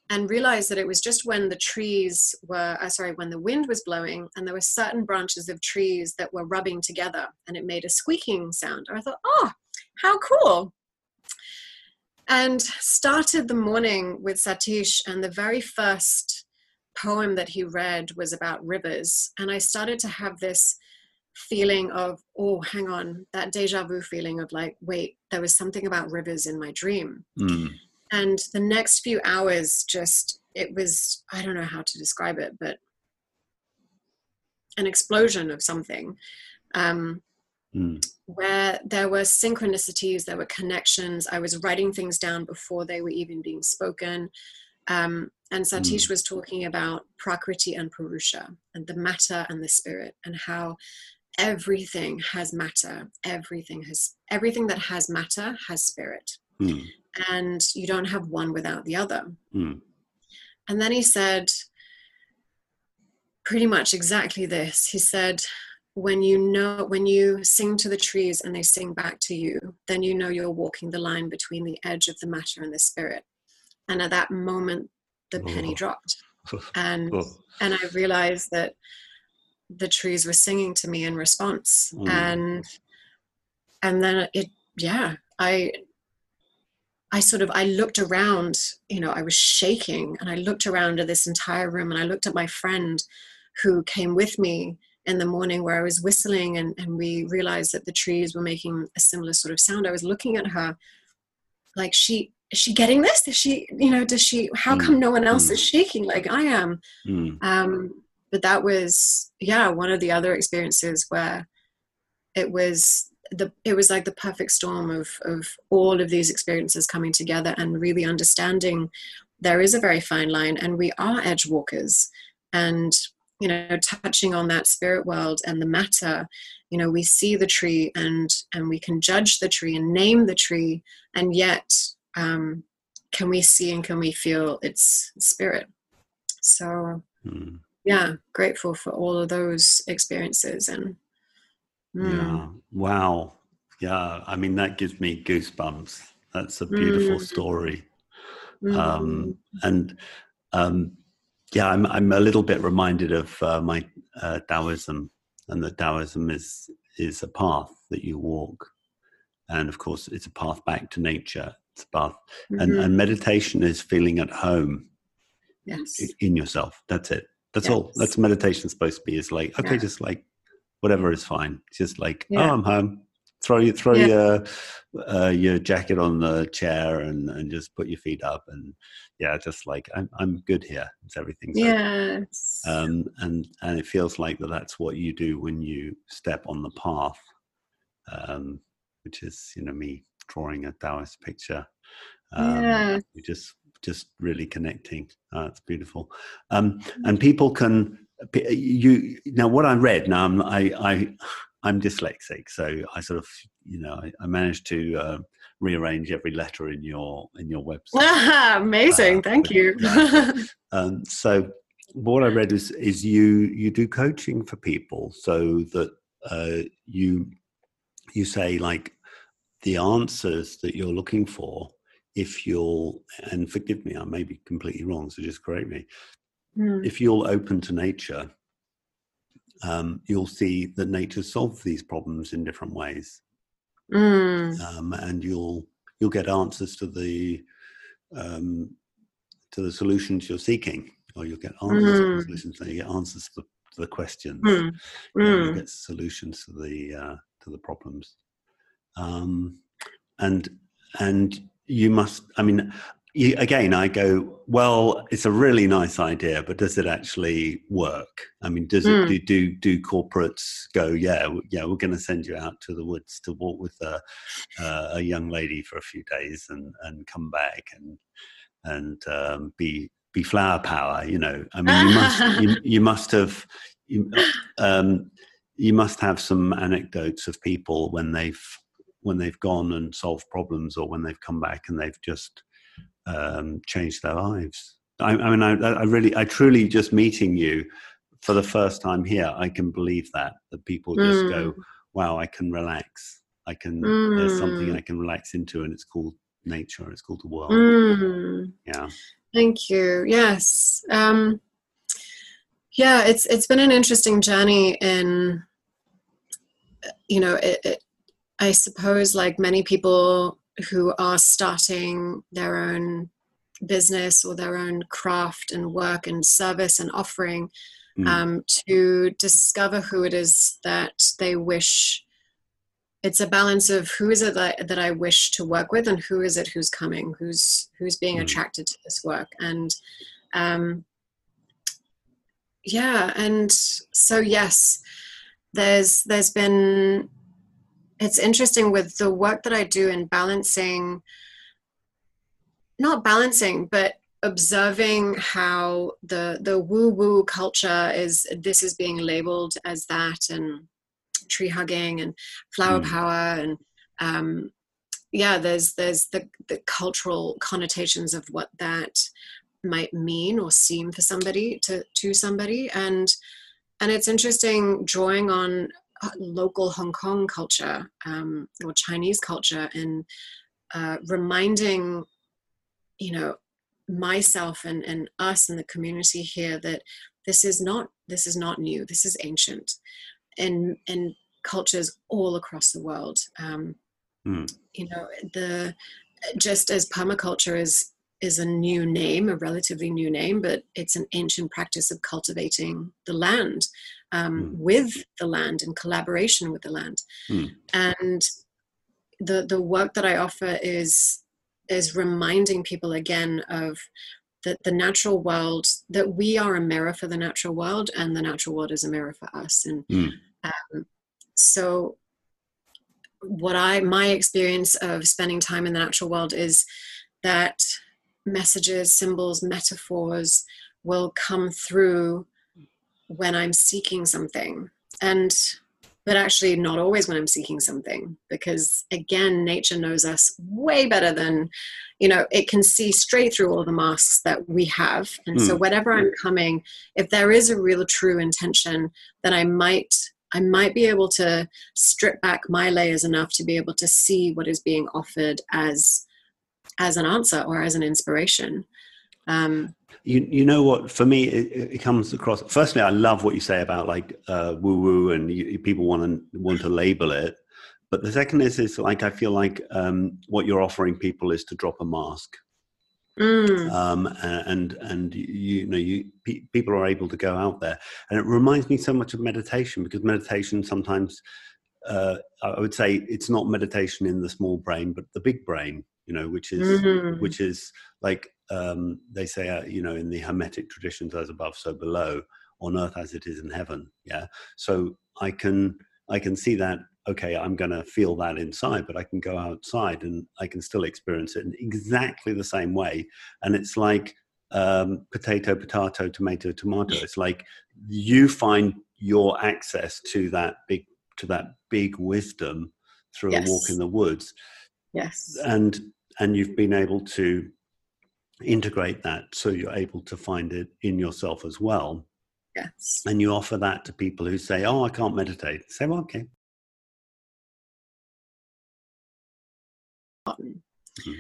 and realized that it was just when the trees were, uh, sorry, when the wind was blowing, and there were certain branches of trees that were rubbing together, and it made a squeaking sound. And I thought, oh, how cool! And started the morning with Satish, and the very first poem that he read was about rivers, and I started to have this feeling of, oh, hang on, that deja vu feeling of like, wait, there was something about rivers in my dream. Mm. And the next few hours, just, it was, I don't know how to describe it, but an explosion of something. Um, mm. Where there were synchronicities, there were connections. I was writing things down before they were even being spoken. Um, and Satish mm. was talking about Prakriti and Purusha and the matter and the spirit and how everything has matter everything has everything that has matter has spirit mm. and you don't have one without the other mm. and then he said pretty much exactly this he said when you know when you sing to the trees and they sing back to you then you know you're walking the line between the edge of the matter and the spirit and at that moment the penny oh. dropped and oh. and i realized that the trees were singing to me in response mm. and and then it yeah i i sort of i looked around you know i was shaking and i looked around at this entire room and i looked at my friend who came with me in the morning where i was whistling and, and we realized that the trees were making a similar sort of sound i was looking at her like she is she getting this is she you know does she how mm. come no one else mm. is shaking like i am mm. um but that was yeah one of the other experiences where it was the it was like the perfect storm of of all of these experiences coming together and really understanding there is a very fine line and we are edge walkers. And you know touching on that spirit world and the matter you know we see the tree and and we can judge the tree and name the tree and yet um can we see and can we feel its spirit? So mm yeah grateful for all of those experiences and mm. yeah wow yeah i mean that gives me goosebumps that's a beautiful mm. story mm. um and um yeah i'm i'm a little bit reminded of uh, my uh, taoism and that taoism is is a path that you walk and of course it's a path back to nature it's a path mm-hmm. and, and meditation is feeling at home yes. in yourself that's it that's yes. all. That's meditation supposed to be. Is like okay, yeah. just like whatever is fine. Just like yeah. oh, I'm home. Throw you throw yeah. your uh, your jacket on the chair and and just put your feet up and yeah, just like I'm I'm good here. It's everything. yes. Okay. Um, and and it feels like that. That's what you do when you step on the path, um, which is you know me drawing a Taoist picture. Um, yeah. You just just really connecting. Uh, it's beautiful. Um, and people can you now what I read. Now I'm, I I I'm dyslexic, so I sort of you know I, I managed to uh, rearrange every letter in your in your website. Amazing, uh, thank you. um, so what I read is is you you do coaching for people so that uh, you you say like the answers that you're looking for if you'll, and forgive me, I may be completely wrong, so just correct me. Mm. If you'll open to nature, um, you'll see that nature solves these problems in different ways, mm. um, and you'll you'll get answers to the um, to the solutions you're seeking, or you'll get answers mm. to the hmm. solutions. You get answers to the, to the questions. Mm. You, get solutions to the uh, to the problems, um, and and you must i mean you, again i go well it's a really nice idea but does it actually work i mean does mm. it hmm. do, do do corporates go yeah yeah we're going to send you out to the woods to walk with a, uh, a young lady for a few days and and come back and and um, be be flower power you know i mean you must you, you must have you, um, you must have some anecdotes of people when they've when they've gone and solved problems or when they've come back and they've just um, changed their lives. I, I mean, I, I, really, I truly just meeting you for the first time here, I can believe that, that people just mm. go, wow, I can relax. I can mm. there's something I can relax into, and it's called nature. It's called the world. Mm. Yeah. Thank you. Yes. Um, yeah, it's it's been an interesting journey in you know it, it, I suppose like many people who are starting their own business or their own craft and work and service and offering mm. um, to discover who it is that they wish it's a balance of who is it that, that i wish to work with and who is it who's coming who's who's being mm. attracted to this work and um yeah and so yes there's there's been it's interesting with the work that i do in balancing not balancing but observing how the the woo woo culture is this is being labeled as that and tree hugging and flower mm. power and um, yeah there's there's the, the cultural connotations of what that might mean or seem for somebody to to somebody and and it's interesting drawing on local Hong Kong culture um, or Chinese culture and uh, reminding you know myself and, and us and the community here that this is not this is not new this is ancient and and cultures all across the world um, mm. you know the just as permaculture is is a new name a relatively new name but it's an ancient practice of cultivating the land um, mm. with the land in collaboration with the land mm. and the the work that i offer is is reminding people again of that the natural world that we are a mirror for the natural world and the natural world is a mirror for us and mm. um, so what i my experience of spending time in the natural world is that messages symbols metaphors will come through when i'm seeking something and but actually not always when i'm seeking something because again nature knows us way better than you know it can see straight through all the masks that we have and mm. so hmm. whenever i'm coming if there is a real true intention then i might i might be able to strip back my layers enough to be able to see what is being offered as as an answer or as an inspiration um, you you know what? For me, it, it, comes across. Firstly, I love what you say about like uh, woo woo, and you, people want to want to label it. But the second is is like I feel like um, what you're offering people is to drop a mask. Mm. Um, and and you, you know you pe- people are able to go out there, and it reminds me so much of meditation because meditation sometimes uh, I would say it's not meditation in the small brain, but the big brain. You know, which is mm-hmm. which is like um, they say, uh, you know, in the Hermetic traditions, as above, so below, on earth as it is in heaven. Yeah. So I can I can see that. Okay, I'm going to feel that inside, but I can go outside and I can still experience it in exactly the same way. And it's like um, potato, potato, tomato, tomato. It's like you find your access to that big to that big wisdom through yes. a walk in the woods. Yes. And and you've been able to integrate that so you're able to find it in yourself as well. Yes. And you offer that to people who say, Oh, I can't meditate. Say, well, okay. Mm-hmm.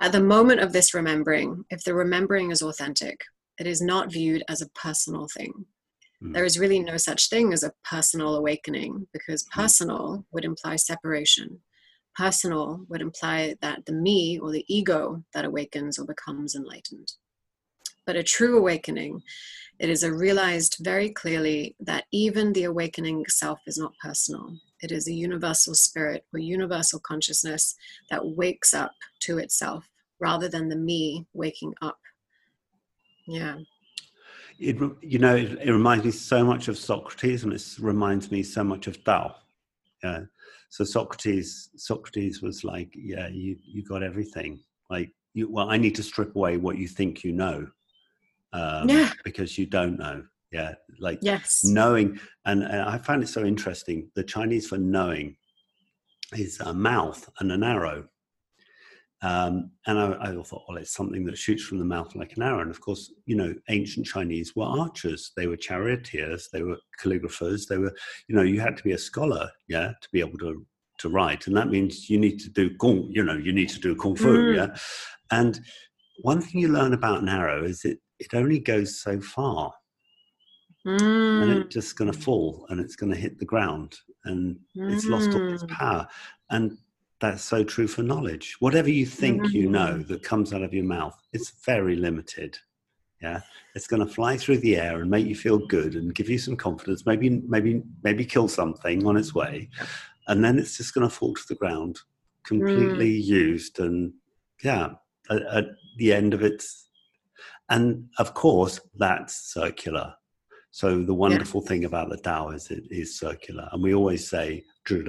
At the moment of this remembering, if the remembering is authentic, it is not viewed as a personal thing. Mm. There is really no such thing as a personal awakening because mm. personal mm. would imply separation personal would imply that the me or the ego that awakens or becomes enlightened. But a true awakening, it is a realized very clearly that even the awakening self is not personal. It is a universal spirit or universal consciousness that wakes up to itself rather than the me waking up. Yeah. It, you know, it, it reminds me so much of Socrates and it reminds me so much of Tao. Yeah so Socrates Socrates was like, yeah, you you got everything. Like, you, well, I need to strip away what you think you know, um, yeah, because you don't know. Yeah, like yes, knowing, and, and I found it so interesting. The Chinese for knowing is a mouth and an arrow. Um, and I, I, thought, well, it's something that shoots from the mouth like an arrow. And of course, you know, ancient Chinese were archers. They were charioteers. They were calligraphers. They were, you know, you had to be a scholar, yeah, to be able to to write, and that means you need to do kung. You know, you need to do kung fu. Mm. Yeah, and one thing you learn about an arrow is it it only goes so far. Mm. And it's just going to fall and it's going to hit the ground and mm. it's lost all its mm. power. And that's so true for knowledge. Whatever you think mm-hmm. you know that comes out of your mouth, it's very limited. Yeah, it's going to fly through the air and make you feel good and give you some confidence. Maybe, maybe, maybe kill something on its way, and then it's just going to fall to the ground, completely mm. used and yeah, at, at the end of its. And of course, that's circular. So the wonderful yeah. thing about the Tao is it is circular, and we always say "zhi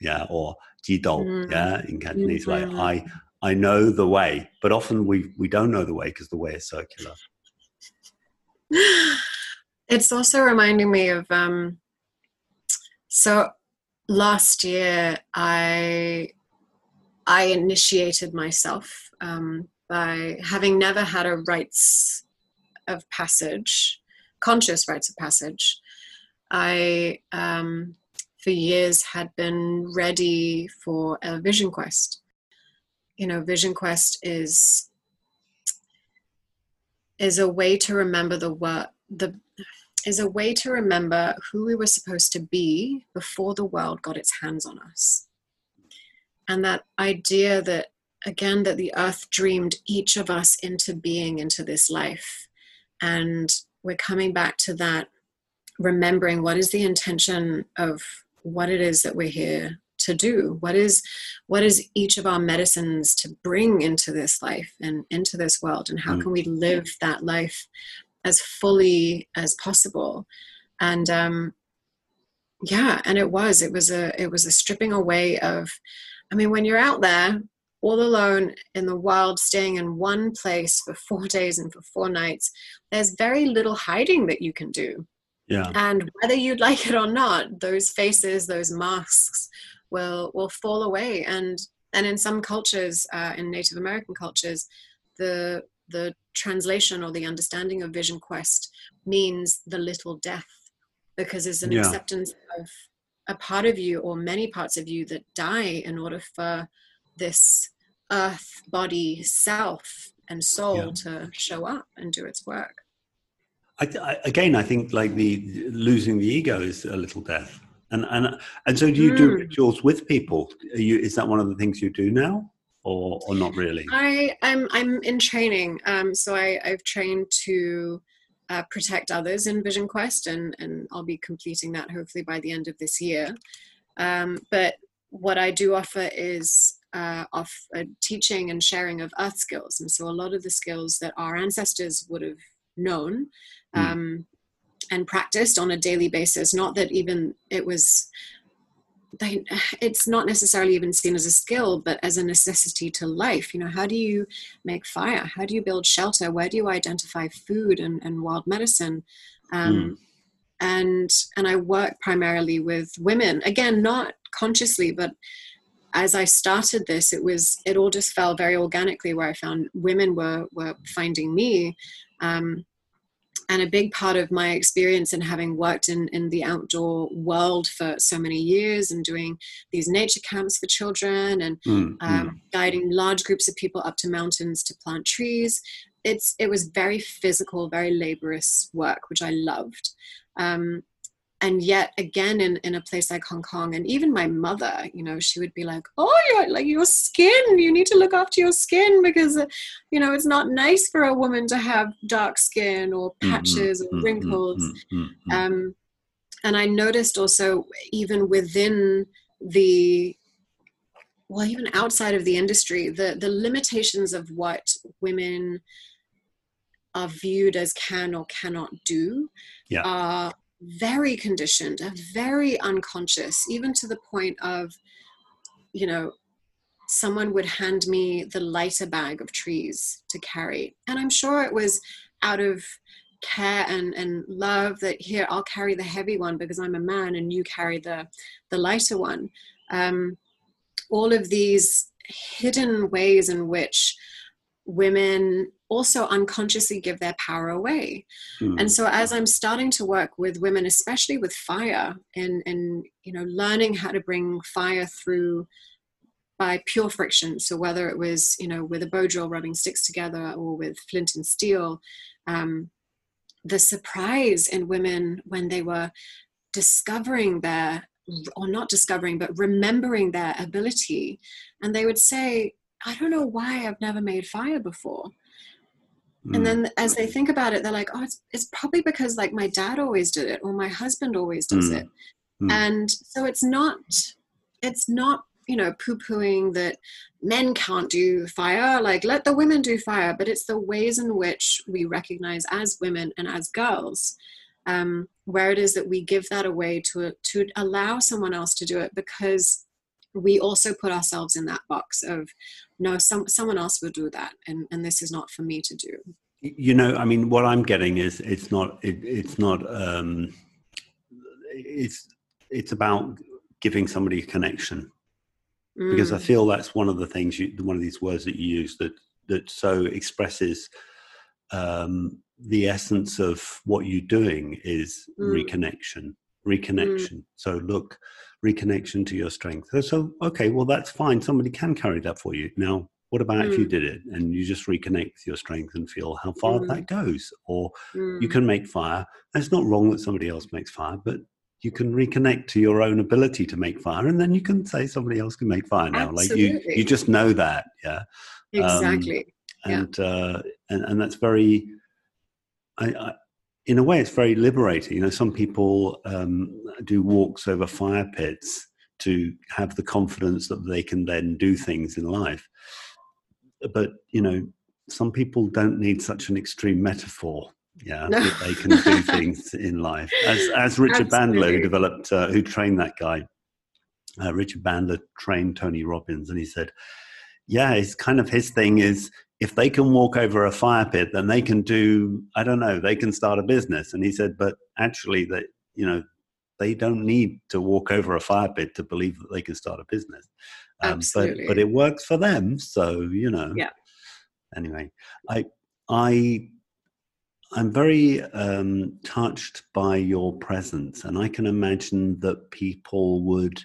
yeah, or "ji mm. yeah, in Cantonese mm-hmm. way. I I know the way, but often we we don't know the way because the way is circular. It's also reminding me of um. So last year, I I initiated myself um, by having never had a rites of passage conscious rites of passage. I, um, for years, had been ready for a vision quest. You know, vision quest is is a way to remember the work the is a way to remember who we were supposed to be before the world got its hands on us. And that idea that, again, that the earth dreamed each of us into being into this life. And we're coming back to that remembering what is the intention of what it is that we're here to do what is what is each of our medicines to bring into this life and into this world and how mm. can we live that life as fully as possible and um yeah and it was it was a it was a stripping away of i mean when you're out there all alone in the wild, staying in one place for four days and for four nights, there's very little hiding that you can do. Yeah. And whether you'd like it or not, those faces, those masks will will fall away. And and in some cultures, uh, in Native American cultures, the the translation or the understanding of vision quest means the little death because it's an yeah. acceptance of a part of you or many parts of you that die in order for this earth body self and soul yeah. to show up and do its work I, I, again i think like the losing the ego is a little death and and and so do you mm. do rituals with people you, is that one of the things you do now or or not really i i'm i'm in training um so i i've trained to uh, protect others in vision quest and and i'll be completing that hopefully by the end of this year um but what i do offer is uh, of uh, teaching and sharing of earth skills. And so a lot of the skills that our ancestors would have known hmm. Um, mm. and practiced on a daily basis, not that even it was. They, it's not necessarily even seen as a skill, but as a necessity to life. You know, how do you make fire? How do you build shelter? Where do you identify food and, and wild medicine? Um, mm. And and I work primarily with women. Again, not consciously, but as I started this, it was it all just fell very organically. Where I found women were were finding me, um, and a big part of my experience in having worked in in the outdoor world for so many years and doing these nature camps for children and mm, um, mm. guiding large groups of people up to mountains to plant trees. It's it was very physical, very laborious work, which I loved. Um, and yet again in, in a place like hong kong and even my mother you know she would be like oh you're like your skin you need to look after your skin because uh, you know it's not nice for a woman to have dark skin or mm-hmm, patches mm-hmm, or wrinkles. Mm-hmm, mm-hmm, um, and i noticed also even within the well even outside of the industry the the limitations of what women are viewed as can or cannot do yeah. are very conditioned, very unconscious, even to the point of, you know, someone would hand me the lighter bag of trees to carry. And I'm sure it was out of care and, and love that here, I'll carry the heavy one because I'm a man and you carry the, the lighter one. Um, all of these hidden ways in which women also unconsciously give their power away. Mm. And so as I'm starting to work with women, especially with fire and, and you know, learning how to bring fire through by pure friction. So whether it was, you know, with a bow drill rubbing sticks together or with flint and steel, um, the surprise in women when they were discovering their or not discovering but remembering their ability and they would say i don't know why i've never made fire before mm. and then as they think about it they're like oh it's, it's probably because like my dad always did it or my husband always does mm. it mm. and so it's not it's not you know poo-pooing that men can't do fire like let the women do fire but it's the ways in which we recognize as women and as girls um, where it is that we give that away to to allow someone else to do it because we also put ourselves in that box of no some someone else will do that and and this is not for me to do you know i mean what i'm getting is it's not it, it's not um it's it's about giving somebody a connection mm. because I mm. feel that's one of the things you, one of these words that you use that that so expresses um, the essence of what you're doing is mm. reconnection, reconnection. Mm. So look, reconnection to your strength. So, okay, well that's fine. Somebody can carry that for you. Now, what about if you mm. did it and you just reconnect with your strength and feel how far that mm. goes? Or you can make fire. And it's not wrong that somebody else makes fire, but you can reconnect to your own ability to make fire and then you can say somebody else can make fire now Absolutely. like you you just know that yeah exactly um, and yeah. uh and, and that's very I, I, in a way it's very liberating you know some people um do walks over fire pits to have the confidence that they can then do things in life but you know some people don't need such an extreme metaphor yeah no. they can do things in life as as richard Absolutely. bandler who developed uh, who trained that guy uh, richard bandler trained tony robbins and he said yeah it's kind of his thing is if they can walk over a fire pit then they can do i don't know they can start a business. And he said but actually that you know they don't need to walk over a fire pit to believe that they can start a business. Um, Absolutely. but but it works for them so you know. Yeah. Anyway i i I'm very um, touched by your presence, and I can imagine that people would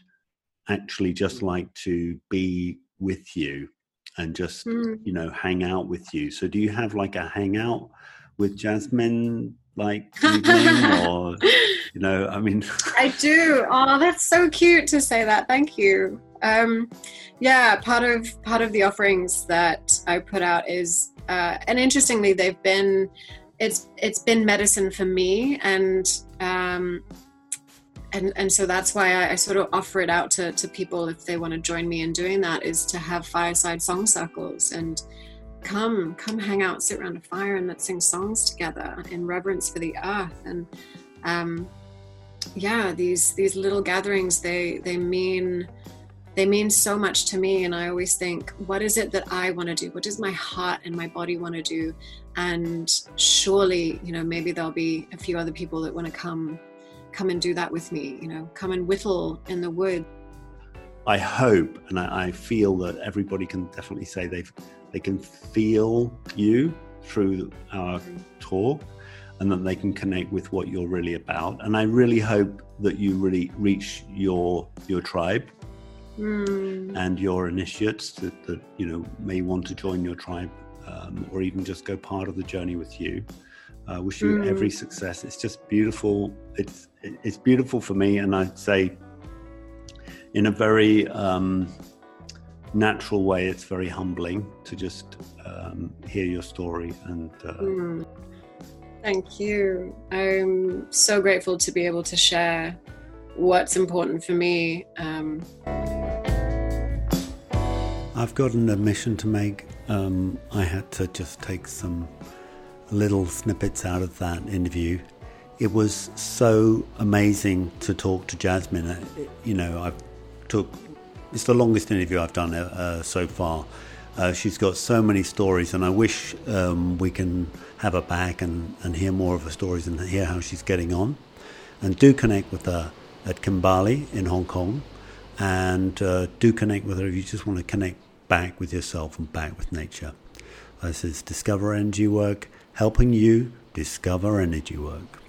actually just like to be with you and just mm. you know hang out with you. So, do you have like a hangout with Jasmine, like or you know? I mean, I do. Oh, that's so cute to say that. Thank you. Um, yeah, part of part of the offerings that I put out is, uh, and interestingly, they've been it's it's been medicine for me and um, and and so that's why I, I, sort of offer it out to, to people if they want to join me in doing that is to have fireside song circles and come come hang out sit around a fire and let's sing songs together in reverence for the earth. And um, yeah these these little gatherings they they mean they mean so much to me. And i always think what is it that i want to do? What does my heart and my body want to do? And surely you know maybe there'll be a few other people that want to come come and do that with me you know come and whittle in the wood i hope and i, I feel that everybody can definitely say they've they can feel you through our talk and that they can connect with what you're really about and i really hope that you really reach your your tribe mm. and your initiates that, that you know may want to join your tribe um, or even just go part of the journey with you. Uh, wish you mm. every success. It's just beautiful. It's it's beautiful for me, and I'd say in a very um, natural way, it's very humbling to just um, hear your story. And uh, mm. thank you. I'm so grateful to be able to share what's important for me. Um, I've got an admission to make. Um, I had to just take some little snippets out of that interview. It was so amazing to talk to Jasmine. Uh, you know, I took it's the longest interview I've done uh, so far. Uh, she's got so many stories, and I wish um, we can have her back and, and hear more of her stories and hear how she's getting on. And do connect with her at Kimbali in Hong Kong, and uh, do connect with her if you just want to connect back with yourself and back with nature. This is Discover Energy Work, helping you discover energy work.